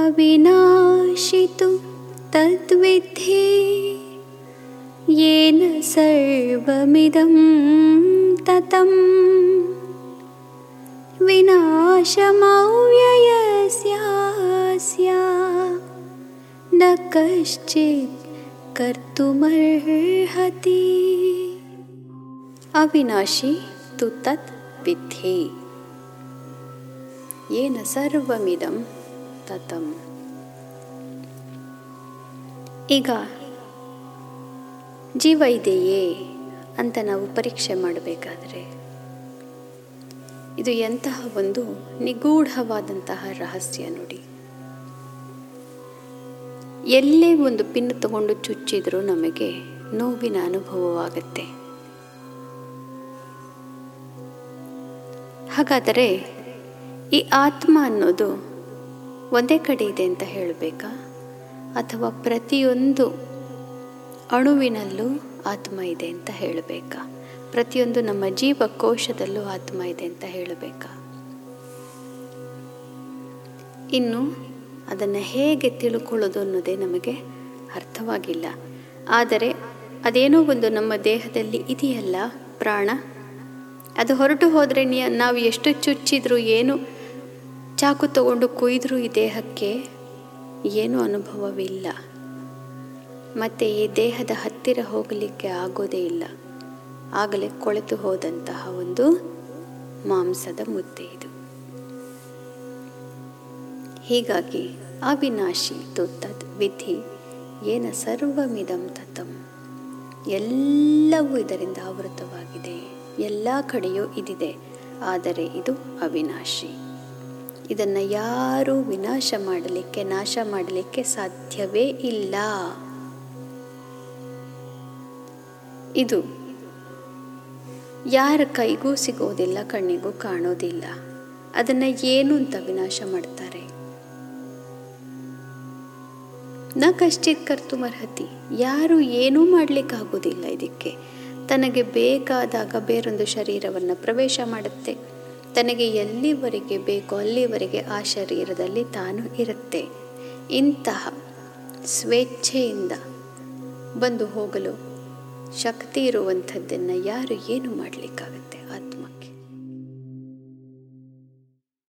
अविनाशितु तद्विद्धि येन सर्वमिदं ततं विनाशमव्ययस्यास्य न कश्चित् कर्तुमर्हति। अविनाशी तु तत् विद्धि येन सर्वमिदं ತತಂ ಈಗ ಜೀವ ಇದೆಯೇ ಅಂತ ನಾವು ಪರೀಕ್ಷೆ ಮಾಡಬೇಕಾದ್ರೆ? ಇದು ಎಂತಹ ಒಂದು ನಿಗೂಢವಾದಂತಹ ರಹಸ್ಯ ನೋಡಿ. ಎಲ್ಲೇ ಒಂದು ಪಿನ್ ತಗೊಂಡು ಚುಚ್ಚಿದರೂ ನಮಗೆ ನೋವಿನ ಅನುಭವವಾಗುತ್ತೆ. ಹಾಗಾದರೆ ಈ ಆತ್ಮ ಅನ್ನೋದು ಒಂದೇ ಕಡೆ ಇದೆ ಅಂತ ಹೇಳಬೇಕಾ? ಅಥವಾ ಪ್ರತಿಯೊಂದು ಅಣುವಿನಲ್ಲೂ ಆತ್ಮ ಇದೆ ಅಂತ ಹೇಳಬೇಕಾ? ಪ್ರತಿಯೊಂದು ನಮ್ಮ ಜೀವಕೋಶದಲ್ಲೂ ಆತ್ಮ ಇದೆ ಅಂತ ಹೇಳಬೇಕಾ? ಇನ್ನು ಅದನ್ನು ಹೇಗೆ ತಿಳ್ಕೊಳ್ಳೋದು ಅನ್ನೋದೇ ನಮಗೆ ಅರ್ಥವಾಗಿಲ್ಲ. ಆದರೆ ಅದೇನೋ ಒಂದು ನಮ್ಮ ದೇಹದಲ್ಲಿ ಇದೆಯಲ್ಲ ಪ್ರಾಣ? ಅದು ಹೊರಟು ಹೋದರೆ ನಾವು ಎಷ್ಟು ಚುಚ್ಚಿದ್ರೂ ಏನು ಚಾಕು ತಗೊಂಡು ಕೊಯ್ದರೂ ಈ ದೇಹಕ್ಕೆ, ಏನೂ ಅನುಭವವಿಲ್ಲ. ಮತ್ತು ಈ ದೇಹದ ಹತ್ತಿರ ಹೋಗಲಿಕ್ಕೆ ಆಗೋದೇ ಇಲ್ಲ. ಆಗಲೇ ಕೊಳೆತು ಹೋದಂತಹ ಒಂದು ಮಾಂಸದ ಮುದ್ದೆ ಇದು. ಹೀಗಾಗಿ ಅವಿನಾಶಿ ತತ್ ವಿಧಿ ಏನ ಸರ್ವಮಿದಂ ತತಂ. ಎಲ್ಲವೂ ಇದರಿಂದ ಆವೃತವಾಗಿದೆ. ಎಲ್ಲ ಕಡೆಯೂ ಇದಿದೆ. ಆದರೆ ಇದು ಅವಿನಾಶಿ. ಇದನ್ನು ಯಾರೂ ವಿನಾಶ ಮಾಡಲಿಕ್ಕೆ, ನಾಶ ಮಾಡಲಿಕ್ಕೆ ಸಾಧ್ಯವೇ ಇಲ್ಲ. ಇದು ಯಾರ ಕೈಗೂ ಸಿಗೋದಿಲ್ಲ, ಕಣ್ಣಿಗೂ ಕಾಣೋದಿಲ್ಲ. ಅದನ್ನು ಏನು ಅಂತ ವಿನಾಶ ಮಾಡ್ತಾರೆ? ನ ಕಶ್ಚಿತ್ ಕರ್ತುಮರ್ಹತಿ, ಯಾರು ಏನೂ ಮಾಡಲಿಕ್ಕಾಗೋದಿಲ್ಲ ಇದಕ್ಕೆ. ತನಗೆ ಬೇಕಾದಾಗ ಬೇರೊಂದು ಶರೀರವನ್ನು ಪ್ರವೇಶ ಮಾಡುತ್ತೆ. ತನಗೆ ಎಲ್ಲಿವರೆಗೆ ಬೇಕೋ ಅಲ್ಲಿವರೆಗೆ ಆ ಶರೀರದಲ್ಲಿ ತಾನು ಇರುತ್ತೆ. ಇಂತಹ ಸ್ವೇಚ್ಛೆಯಿಂದ ಬಂದು ಹೋಗಲು ಶಕ್ತಿ ಇರುವಂಥದ್ದನ್ನು ಯಾರು ಏನು ಮಾಡಲಿಕ್ಕಾಗುತ್ತೆ? ಆ